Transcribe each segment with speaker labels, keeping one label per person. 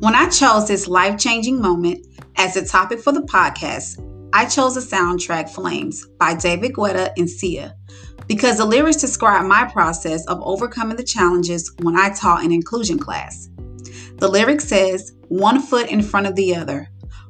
Speaker 1: When I chose this life changing moment as a topic for the podcast, I chose the soundtrack Flames by David Guetta and Sia because the lyrics describe my process of overcoming the challenges when I taught an inclusion class. The lyric says, one foot in front of the other,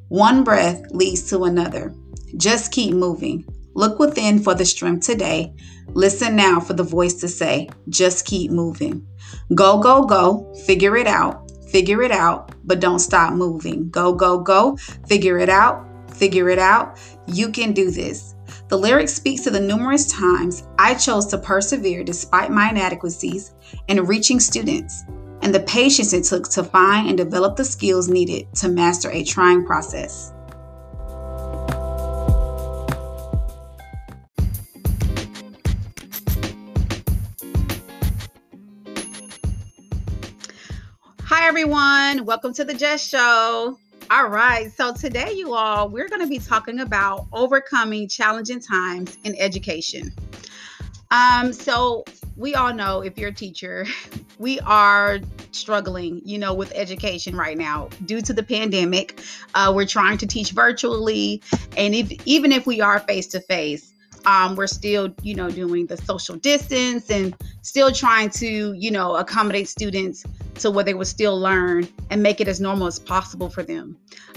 Speaker 1: one breath leads to another. Just keep moving. Look within for the strength today. Listen now for the voice to say, just keep moving. Go, go, go. Figure it out. Figure it out, but don't stop moving. Go, go, go. Figure it out. Figure it out. You can do this. The lyric speaks to the numerous times I chose to persevere despite my inadequacies in reaching students and the patience it took to find and develop the skills needed to master a trying process. Everyone. Welcome to the Just Show. All right. So, today, you all, we're going to be talking about overcoming challenging times in education. Um, so, we all know if you're a teacher, we are struggling, you know, with education right now due to the pandemic. Uh, we're trying to teach virtually, and if even if we are face to face, um, we're still, you know, doing the social distance and still trying to, you know, accommodate students to where they would still learn and make it as normal as possible for them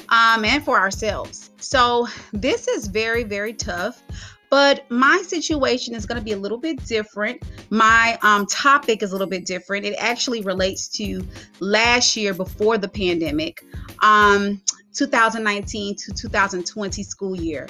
Speaker 1: um, and for ourselves. So this is very, very tough. But my situation is going to be a little bit different. My um, topic is a little bit different. It actually relates to last year before the pandemic. Um, 2019 to 2020 school year.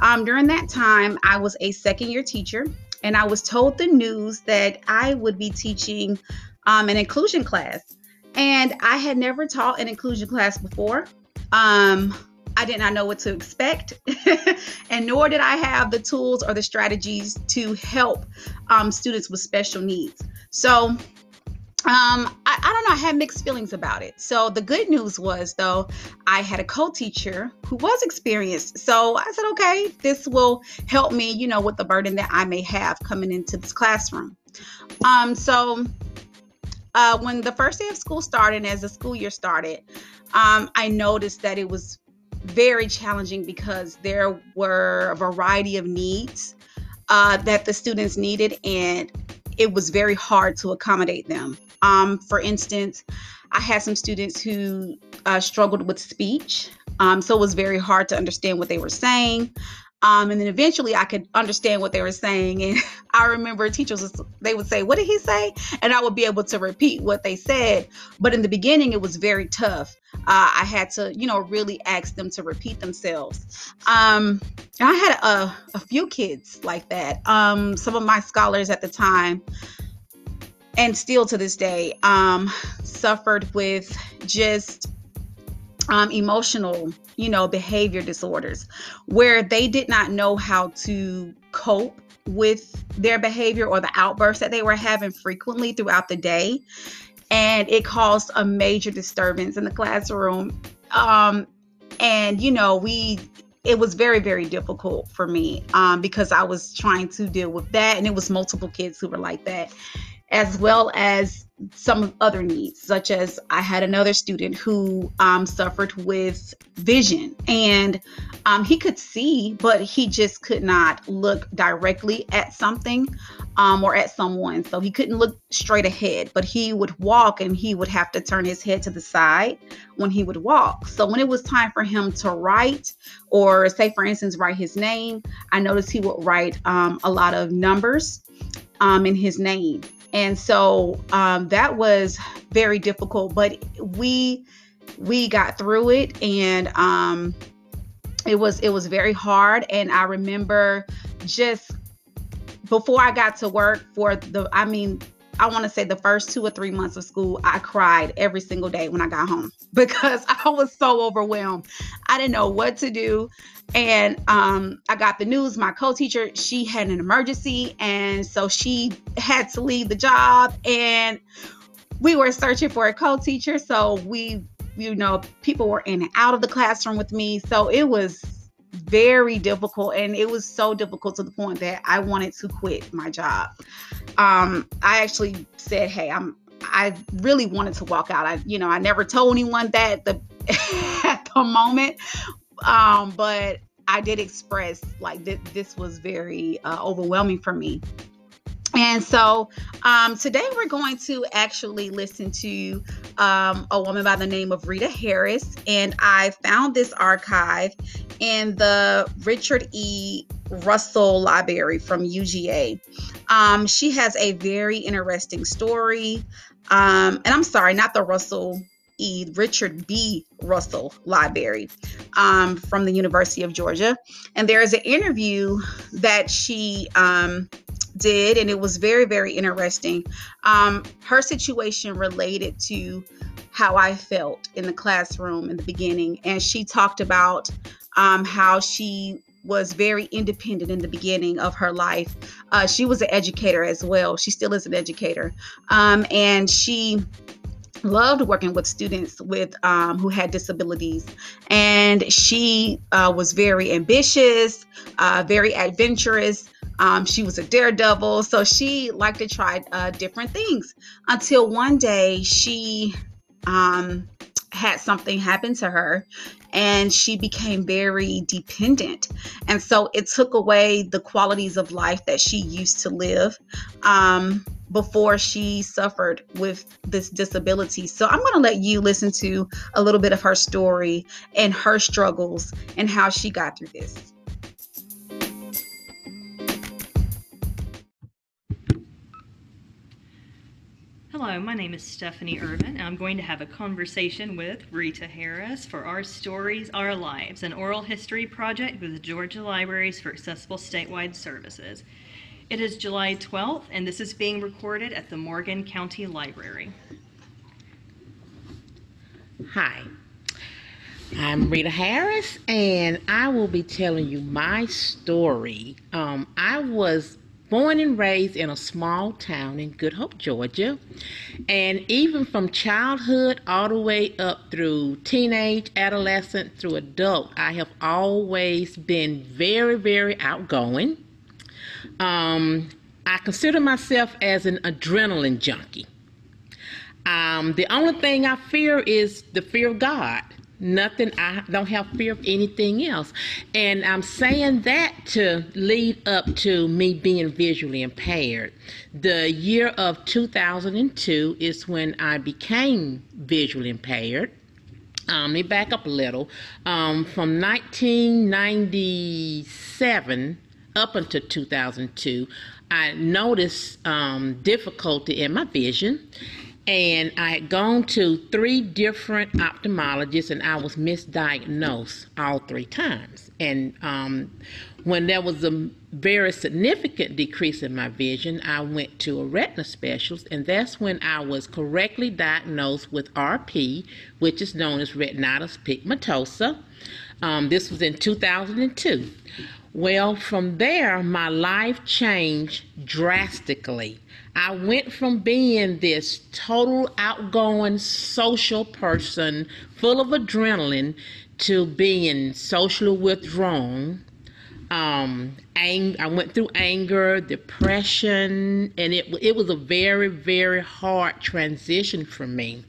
Speaker 1: Um, during that time, I was a second year teacher and I was told the news that I would be teaching um, an inclusion class. And I had never taught an inclusion class before. Um, I did not know what to expect, and nor did I have the tools or the strategies to help um, students with special needs. So um, I, I, don't know. I had mixed feelings about it. So the good news was, though, I had a co-teacher who was experienced. So I said, okay, this will help me, you know, with the burden that I may have coming into this classroom. Um, so uh, when the first day of school started, as the school year started, um, I noticed that it was very challenging because there were a variety of needs uh, that the students needed, and it was very hard to accommodate them. Um, for instance, I had some students who uh, struggled with speech, um, so it was very hard to understand what they were saying. Um, and then eventually I could understand what they were saying. And I remember teachers, they would say, What did he say? And I would be able to repeat what they said. But in the beginning, it was very tough. Uh, I had to, you know, really ask them to repeat themselves. Um, I had a, a, few kids like that. Um, some of my scholars at the time, and still to this day, um, suffered with just um, emotional, you know, behavior disorders where they did not know how to cope with their behavior or the outbursts that they were having frequently throughout the day. And it caused a major disturbance in the classroom. Um, and, you know, we, it was very, very difficult for me um, because I was trying to deal with that. And it was multiple kids who were like that as well as some other needs, such as I had another student who um, suffered with vision and um, he could see, but he just could not look directly at something um, or at someone. So he couldn't look straight ahead, but he would walk and he would have to turn his head to the side when he would walk. So when it was time for him to write, or say, for instance, write his name, I noticed he would write um, a lot of numbers um, in his name. And so um, that was very difficult, but we we got through it and um, it was it was very hard. And I remember just before I got to work for the I mean I want to say the first two or three months of school, I cried every single day when I got home because I was so overwhelmed. I didn't know what to do. And um, I got the news my co teacher, she had an emergency. And so she had to leave the job. And we were searching for a co teacher. So we, you know, people were in and out of the classroom with me. So it was very difficult and it was so difficult to the point that I wanted to quit my job. Um, I actually said, "Hey, I'm I really wanted to walk out. I, you know, I never told anyone that the at the moment, um, but I did express like th- this was very uh, overwhelming for me. And so um, today we're going to actually listen to um, a woman by the name of Rita Harris. And I found this archive in the Richard E. Russell Library from UGA. Um, she has a very interesting story. Um, and I'm sorry, not the Russell E. Richard B. Russell Library um, from the University of Georgia. And there is an interview that she um, did, and it was very, very interesting. Um, her situation related to how I felt in the classroom in the beginning, and she talked about um, how she was very independent in the beginning of her life. Uh, she was an educator as well. She still is an educator, um, and she loved working with students with um, who had disabilities and she uh, was very ambitious uh, very adventurous um, she was a daredevil, so she liked to try uh, different things until one day she um, had something happen to her and she became very dependent. And so it took away the qualities of life that she used to live. Um, before she suffered with this disability. So I'm going to let you listen to a little bit of her story and her struggles and how she got through this.
Speaker 2: My name is Stephanie Irvin, and I'm going to have a conversation with Rita Harris for Our Stories, Our Lives, an oral history project with the Georgia Libraries for Accessible Statewide Services. It is July 12th, and this is being recorded at the Morgan County Library.
Speaker 3: Hi, I'm Rita Harris, and I will be telling you my story. Um, I was born and raised in a small town in Good Hope, Georgia. And even from childhood all the way up through teenage, adolescent, through adult, I have always been very, very outgoing. Um, I consider myself as an adrenaline junkie. Um, the only thing I fear is the fear of God nothing i don't have fear of anything else. And i'm saying that to lead up to me being visually impaired. The year of 2002 is when i became visually impaired. Um, let me back up a little. Um, from 1997 up until 2002 i noticed um, difficulty in my vision and I had gone to three different ophthalmologists, and I was misdiagnosed all three times. And um, when there was a very significant decrease in my vision, I went to a retina specialist, and that's when I was correctly diagnosed with RP, which is known as retinitis pigmentosa. Um, this was in 2002. Well, from there, my life changed drastically. I went from being this total outgoing social person full of adrenaline to being socially withdrawn. Um, ang- I went through anger, depression, and it, it was a very, very hard transition for me.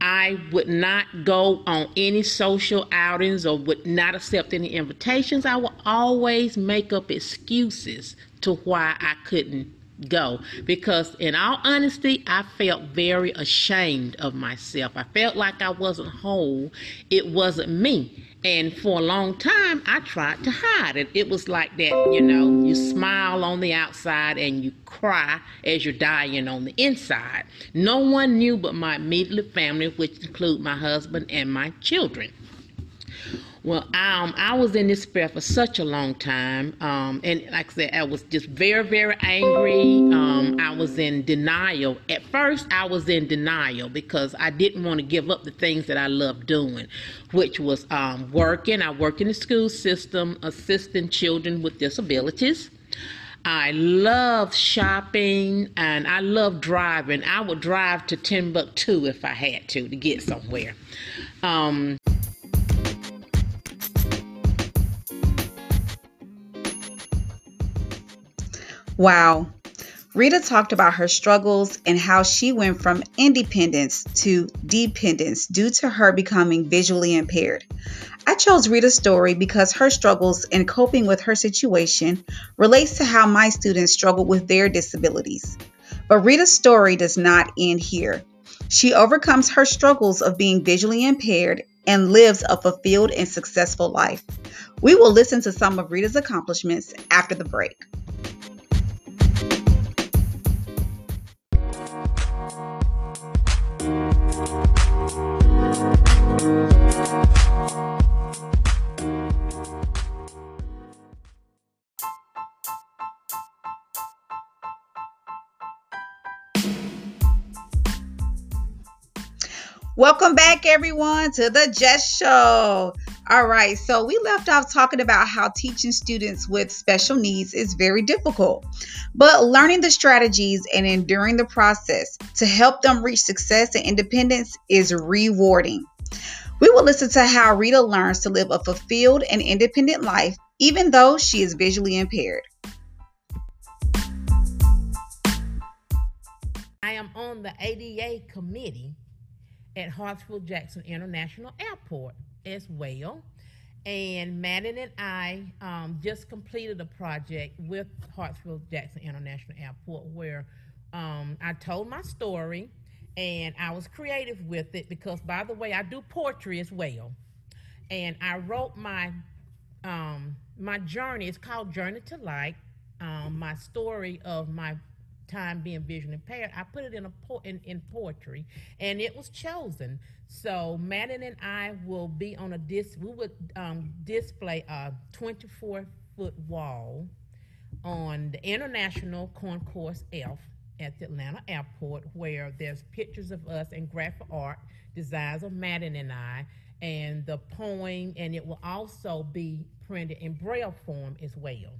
Speaker 3: I would not go on any social outings or would not accept any invitations. I would always make up excuses to why I couldn't go. Because in all honesty i felt very ashamed of myself. I felt like i wasn't whole. It wasn't me. And for a long time i tried to hide it. It was like that you know you smile on the outside and you cry as you're dying on the inside. No one knew but my immediate family which include my husband and my children well, um, I was in despair for such a long time. Um, and like I said, I was just very, very angry. Um, I was in denial. At first, I was in denial because I didn't want to give up the things that I loved doing, which was um, working. I worked in the school system, assisting children with disabilities. I love shopping and I love driving. I would drive to Timbuktu if I had to to get somewhere.
Speaker 1: Wow. Rita talked about her struggles and how she went from independence to dependence due to her becoming visually impaired. I chose Rita's story because her struggles in coping with her situation relates to how my students struggle with their disabilities. But Rita's story does not end here. She overcomes her struggles of being visually impaired and lives a fulfilled and successful life. We will listen to some of Rita's accomplishments after the break. Welcome back, everyone, to the Jess Show. All right, so we left off talking about how teaching students with special needs is very difficult, but learning the strategies and enduring the process to help them reach success and independence is rewarding. We will listen to how Rita learns to live a fulfilled and independent life, even though she is visually impaired.
Speaker 3: I am on the ADA committee at Hartsfield Jackson International Airport as well. And Madden and I um, just completed a project with Hartsfield Jackson International Airport where um, I told my story and I was creative with it because, by the way, I do poetry as well. And I wrote my um, my journey. It's called Journey to Light. Um, my story of my time being vision impaired, I put it in a po- in, in poetry, and it was chosen. So Madden and I will be on a dis. We would um, display a 24 foot wall on the International Concourse F at the Atlanta airport, where there's pictures of us and graphic art designs of Madden and I, and the poem, and it will also be printed in braille form as well.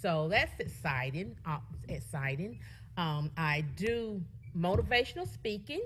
Speaker 3: So that's exciting. Uh, exciting. Um, I do motivational speaking.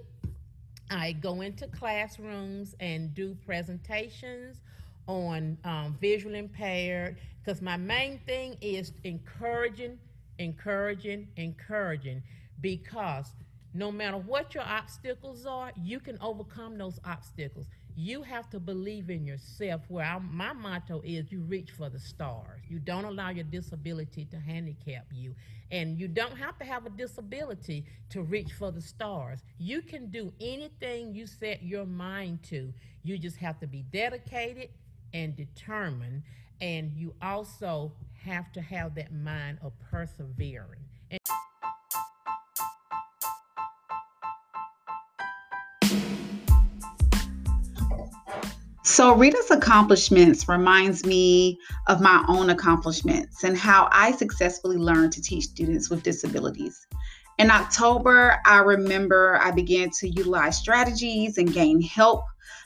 Speaker 3: I go into classrooms and do presentations on um, visual impaired because my main thing is encouraging, encouraging, encouraging because no matter what your obstacles are, you can overcome those obstacles you have to believe in yourself. Where I, my motto is you reach for the stars. You don't allow your disability to handicap you. And you don't have to have a disability to reach for the stars. You can do anything you set your mind to. You just have to be dedicated and determined. And you also have to have that mind of persevering. And
Speaker 1: So Rita's accomplishments reminds me of my own accomplishments and how I successfully learned to teach students with disabilities. In October, I remember I began to utilize strategies and gain help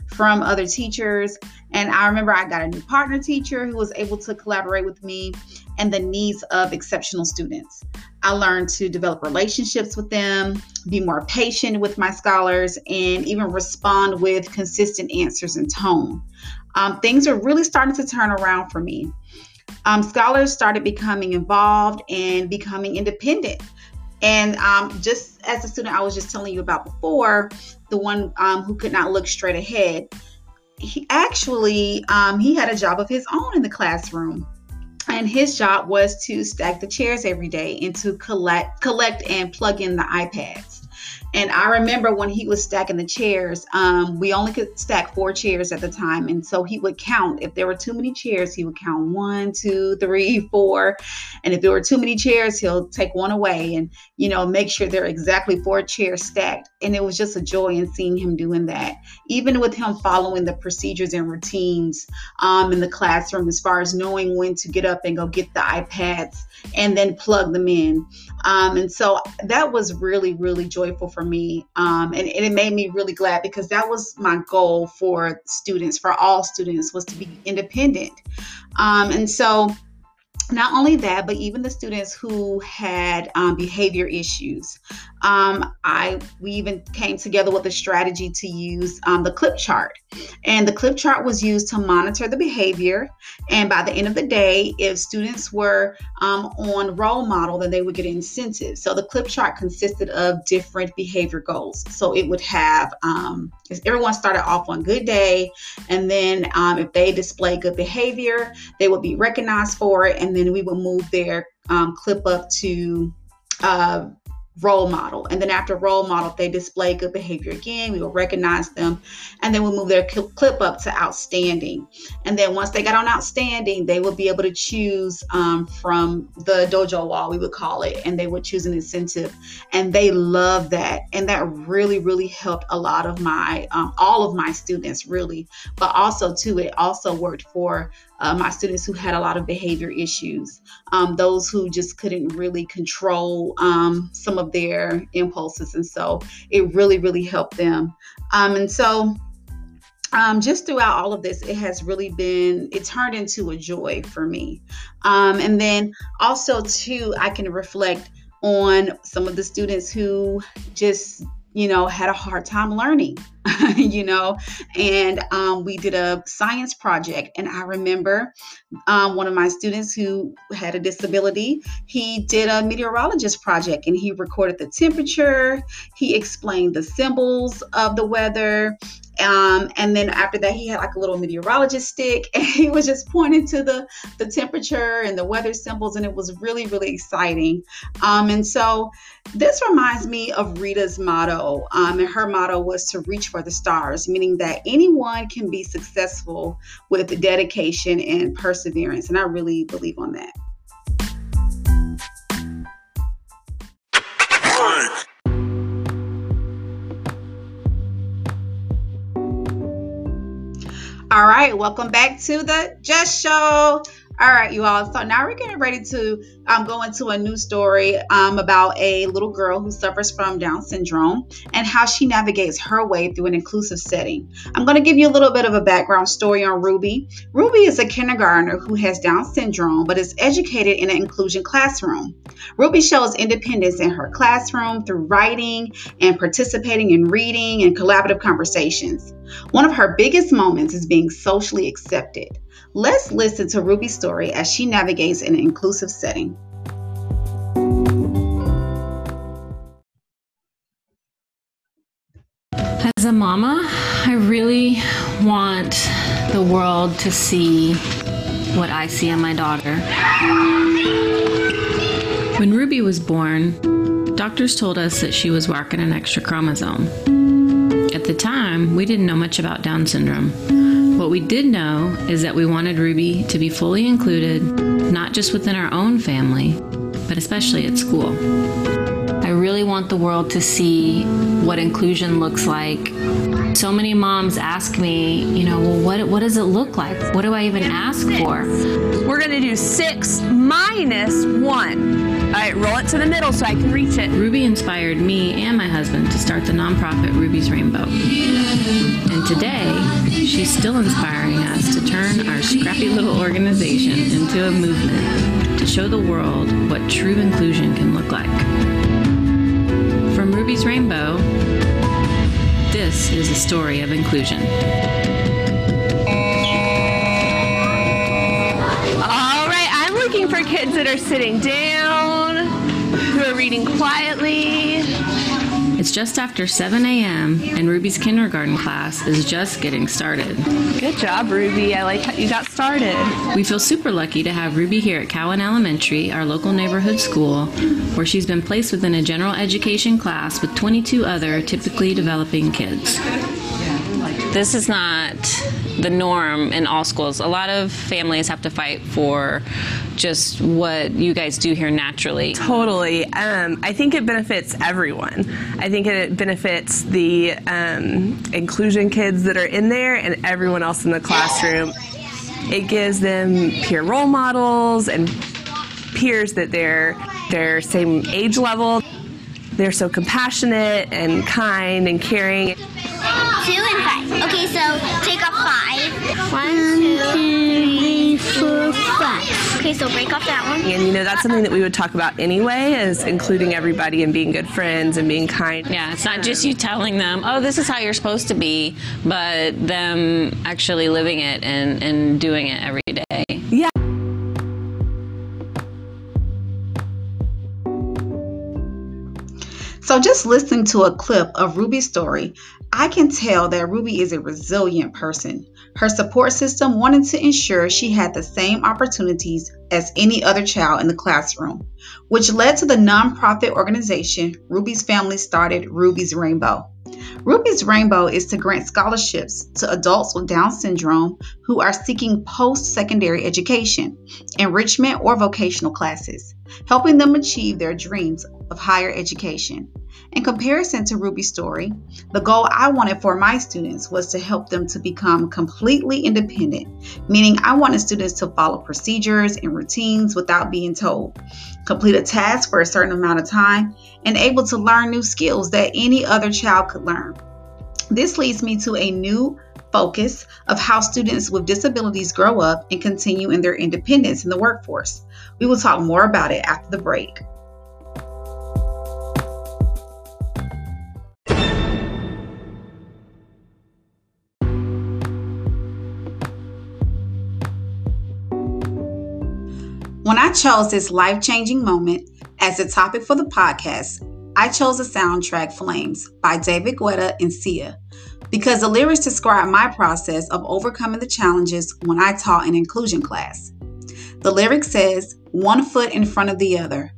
Speaker 1: from other teachers. And I remember I got a new partner teacher who was able to collaborate with me and the needs of exceptional students. I learned to develop relationships with them, be more patient with my scholars, and even respond with consistent answers and tone. Um, things are really starting to turn around for me. Um, scholars started becoming involved and becoming independent. And um, just as a student I was just telling you about before, the one um, who could not look straight ahead, he actually um, he had a job of his own in the classroom and his job was to stack the chairs every day and to collect collect and plug in the iPads. And I remember when he was stacking the chairs, um, we only could stack four chairs at the time. And so he would count. If there were too many chairs, he would count one, two, three, four. And if there were too many chairs, he'll take one away and, you know, make sure there are exactly four chairs stacked. And it was just a joy in seeing him doing that. Even with him following the procedures and routines um, in the classroom, as far as knowing when to get up and go get the iPads and then plug them in. Um, and so that was really, really joyful for me. Um, and, and, it made me really glad because that was my goal for students, for all students, was to be independent. Um, and so not only that, but even the students who had um, behavior issues. Um, I we even came together with a strategy to use um, the clip chart, and the clip chart was used to monitor the behavior. And by the end of the day, if students were um, on role model, then they would get incentives. So the clip chart consisted of different behavior goals. So it would have um, everyone started off on good day, and then um, if they display good behavior, they would be recognized for it, and then we would move their um, clip up to uh, role model. And then after role model, if they display good behavior again, we will recognize them. And then we'll move their clip up to outstanding. And then once they got on outstanding, they will be able to choose um, from the dojo wall, we would call it, and they would choose an incentive. And they love that. And that really, really helped a lot of my, um, all of my students, really. But also, too, it also worked for uh, my students who had a lot of behavior issues, um, those who just couldn't really control um, some of their impulses. And so it really, really helped them. Um, and so um, just throughout all of this, it has really been, it turned into a joy for me. Um, and then also, too, I can reflect on some of the students who just you know, had a hard time learning, you know, and um, we did a science project. And I remember um, one of my students who had a disability, he did a meteorologist project and he recorded the temperature, he explained the symbols of the weather, um, and then after that, he had like a little meteorologist stick, and he was just pointing to the the temperature and the weather symbols, and it was really really exciting. Um, and so this reminds me of Rita's motto, um, and her motto was to reach for the stars, meaning that anyone can be successful with dedication and perseverance, and I really believe on that. All right, welcome back to the Just Show. All right, you all. So now we're getting ready to um, go into a new story um, about a little girl who suffers from Down syndrome and how she navigates her way through an inclusive setting. I'm going to give you a little bit of a background story on Ruby. Ruby is a kindergartner who has Down syndrome but is educated in an inclusion classroom. Ruby shows independence in her classroom through writing and participating in reading and collaborative conversations. One of her biggest moments is being socially accepted. Let's listen to Ruby's story as she navigates an inclusive setting.
Speaker 4: As a mama, I really want the world to see what I see in my daughter. When Ruby was born, doctors told us that she was walking an extra chromosome. At the time, we didn't know much about Down syndrome. What we did know is that we wanted Ruby to be fully included, not just within our own family, but especially at school. I really want the world to see what inclusion looks like. So many moms ask me, you know, well, what, what does it look like? What do I even ask for?
Speaker 5: We're gonna do six minus one. All right, roll it to the middle so I can reach it.
Speaker 4: Ruby inspired me and my husband to start the nonprofit Ruby's Rainbow. And today, she's still inspiring us to turn our scrappy little organization into a movement to show the world what true inclusion can look like. From Ruby's Rainbow, this is a story of inclusion.
Speaker 5: All right, I'm looking for kids that are sitting down, reading quietly.
Speaker 4: It's just after 7 a.m., and Ruby's kindergarten class is just getting started.
Speaker 5: Good job, Ruby. I like how you got started.
Speaker 4: We feel super lucky to have Ruby here at Cowan Elementary, our local neighborhood school, where she's been placed within a general education class with 22 other typically developing kids.
Speaker 6: This is not the norm in all schools. A lot of families have to fight for just what you guys do here naturally.
Speaker 5: Totally. Um, I think it benefits everyone. I think it benefits the um, inclusion kids that are in there and everyone else in the classroom. It gives them peer role models and peers that they're their same age level. They're so compassionate and kind and caring.
Speaker 7: Two and five. Okay, so take off five. One, two, three, three, four, five.
Speaker 8: Okay, so break off that one.
Speaker 5: And you know, that's something that we would talk about anyway, is including everybody and being good friends and being kind.
Speaker 6: Yeah, it's not just you telling them, oh, this is how you're supposed to be, but them actually living it and, and doing it every day.
Speaker 5: Yeah.
Speaker 1: So, just listening to a clip of Ruby's story, I can tell that Ruby is a resilient person. Her support system wanted to ensure she had the same opportunities as any other child in the classroom, which led to the nonprofit organization Ruby's family started Ruby's Rainbow. Ruby's Rainbow is to grant scholarships to adults with Down syndrome who are seeking post secondary education, enrichment, or vocational classes, helping them achieve their dreams of higher education. In comparison to Ruby's story, the goal I wanted for my students was to help them to become completely independent, meaning I wanted students to follow procedures and routines without being told, complete a task for a certain amount of time, and able to learn new skills that any other child could learn. This leads me to a new focus of how students with disabilities grow up and continue in their independence in the workforce. We will talk more about it after the break. Chose this life changing moment as the topic for the podcast, I chose the soundtrack Flames by David Guetta and Sia because the lyrics describe my process of overcoming the challenges when I taught an inclusion class. The lyric says, one foot in front of the other,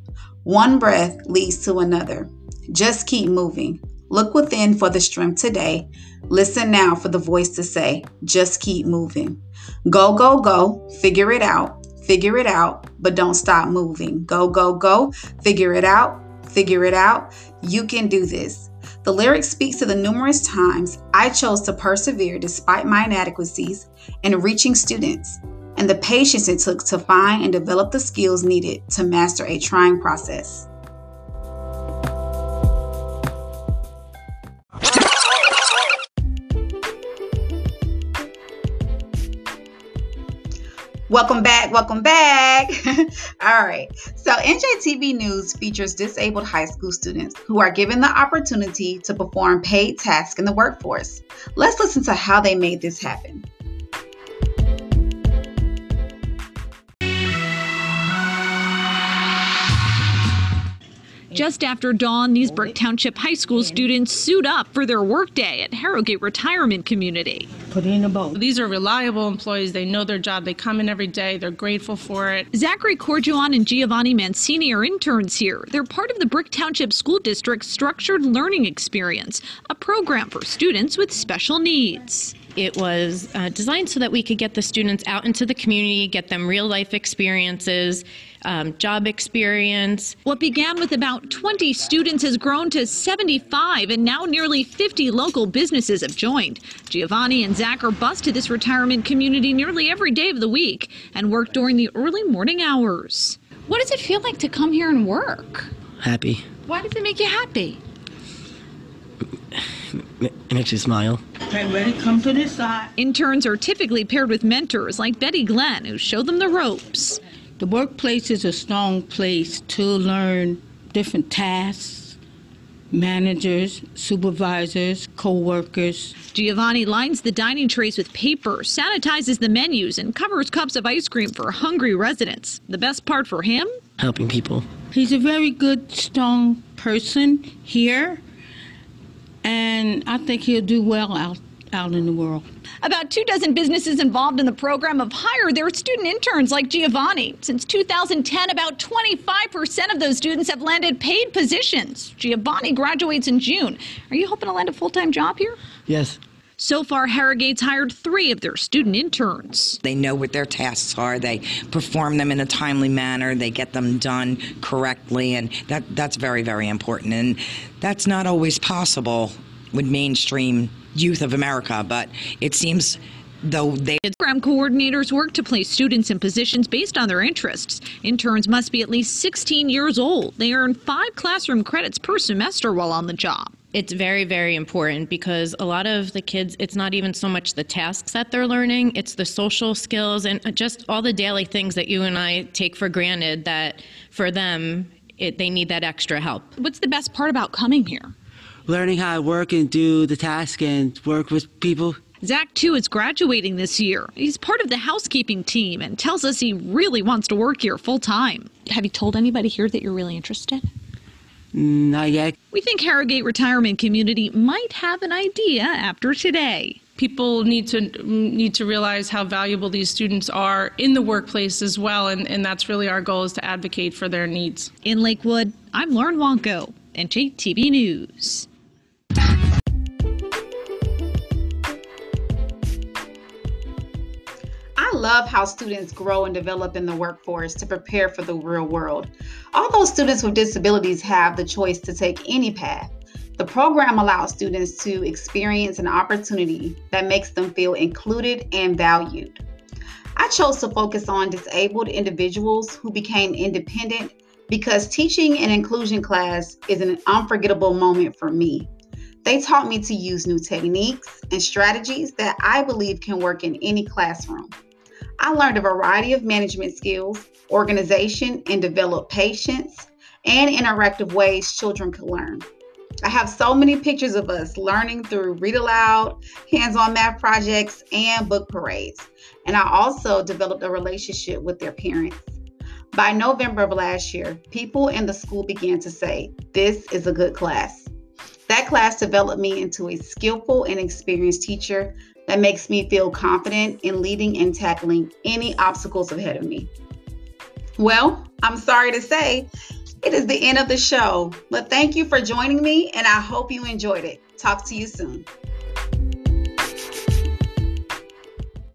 Speaker 1: one breath leads to another. Just keep moving. Look within for the strength today. Listen now for the voice to say, just keep moving. Go, go, go. Figure it out. Figure it out, but don't stop moving. Go, go, go. Figure it out. Figure it out. You can do this. The lyric speaks to the numerous times I chose to persevere despite my inadequacies in reaching students and the patience it took to find and develop the skills needed to master a trying process. Welcome back, welcome back. All right. So, NJTV News features disabled high school students who are given the opportunity to perform paid tasks in the workforce. Let's listen to how they made this happen.
Speaker 9: Just after dawn, these Brick Township High School students suit up for their workday at Harrogate Retirement Community.
Speaker 10: Put in a boat. These are reliable employees. They know their job. They come in every day. They're grateful for it.
Speaker 9: Zachary Corjuan and Giovanni Mancini are interns here. They're part of the Brick Township School District's Structured Learning Experience, a program for students with special needs.
Speaker 11: It was uh, designed so that we could get the students out into the community, get them real life experiences, um, job experience.
Speaker 9: What began with about 20 students has grown to 75, and now nearly 50 local businesses have joined. Giovanni and Zach are bused to this retirement community nearly every day of the week and work during the early morning hours. What does it feel like to come here and work?
Speaker 12: Happy.
Speaker 9: Why does it make you happy?
Speaker 12: It makes you smile.
Speaker 10: Okay, ready? Come to this side.
Speaker 9: Interns are typically paired with mentors like Betty Glenn, who show them the ropes.
Speaker 10: The workplace is a strong place to learn different tasks, managers, supervisors, co-workers.
Speaker 9: Giovanni lines the dining trays with paper, sanitizes the menus, and covers cups of ice cream for hungry residents. The best part for him?
Speaker 12: Helping people.
Speaker 10: He's a very good, strong person here, and I think he'll do well out out in the world.
Speaker 9: About two dozen businesses involved in the program have hired their student interns like Giovanni. Since 2010, about 25% of those students have landed paid positions. Giovanni graduates in June. Are you hoping to land a full time job here?
Speaker 12: Yes.
Speaker 9: So far, Harrogate's hired three of their student interns.
Speaker 13: They know what their tasks are. They perform them in a timely manner. They get them done correctly, and that that's very very important. And that's not always possible with mainstream youth of America, but it seems though they
Speaker 9: program coordinators work to place students in positions based on their interests. Interns must be at least 16 years old. They earn five classroom credits per semester while on the job.
Speaker 11: It's very, very important because a lot of the kids, it's not even so much the tasks that they're learning, it's the social skills and just all the daily things that you and I take for granted that for them, it, they need that extra help.
Speaker 9: What's the best part about coming here?
Speaker 8: Learning how to work and do the task and work with people.
Speaker 9: Zach, too, is graduating this year. He's part of the housekeeping team and tells us he really wants to work here full time. Have you told anybody here that you're really interested?
Speaker 8: Mm, not yet.
Speaker 9: We think Harrogate Retirement Community might have an idea after today.
Speaker 14: People need to need to realize how valuable these students are in the workplace as well, and, and that's really our goal is to advocate for their needs.
Speaker 9: In Lakewood, I'm Lauren Wanko, NJTV News.
Speaker 1: Love how students grow and develop in the workforce to prepare for the real world. Although students with disabilities have the choice to take any path, the program allows students to experience an opportunity that makes them feel included and valued. I chose to focus on disabled individuals who became independent because teaching an inclusion class is an unforgettable moment for me. They taught me to use new techniques and strategies that I believe can work in any classroom. I learned a variety of management skills, organization, and developed patience and interactive ways children could learn. I have so many pictures of us learning through read aloud, hands on math projects, and book parades. And I also developed a relationship with their parents. By November of last year, people in the school began to say, This is a good class. That class developed me into a skillful and experienced teacher that makes me feel confident in leading and tackling any obstacles ahead of me. Well, I'm sorry to say, it is the end of the show, but thank you for joining me and I hope you enjoyed it. Talk to you soon.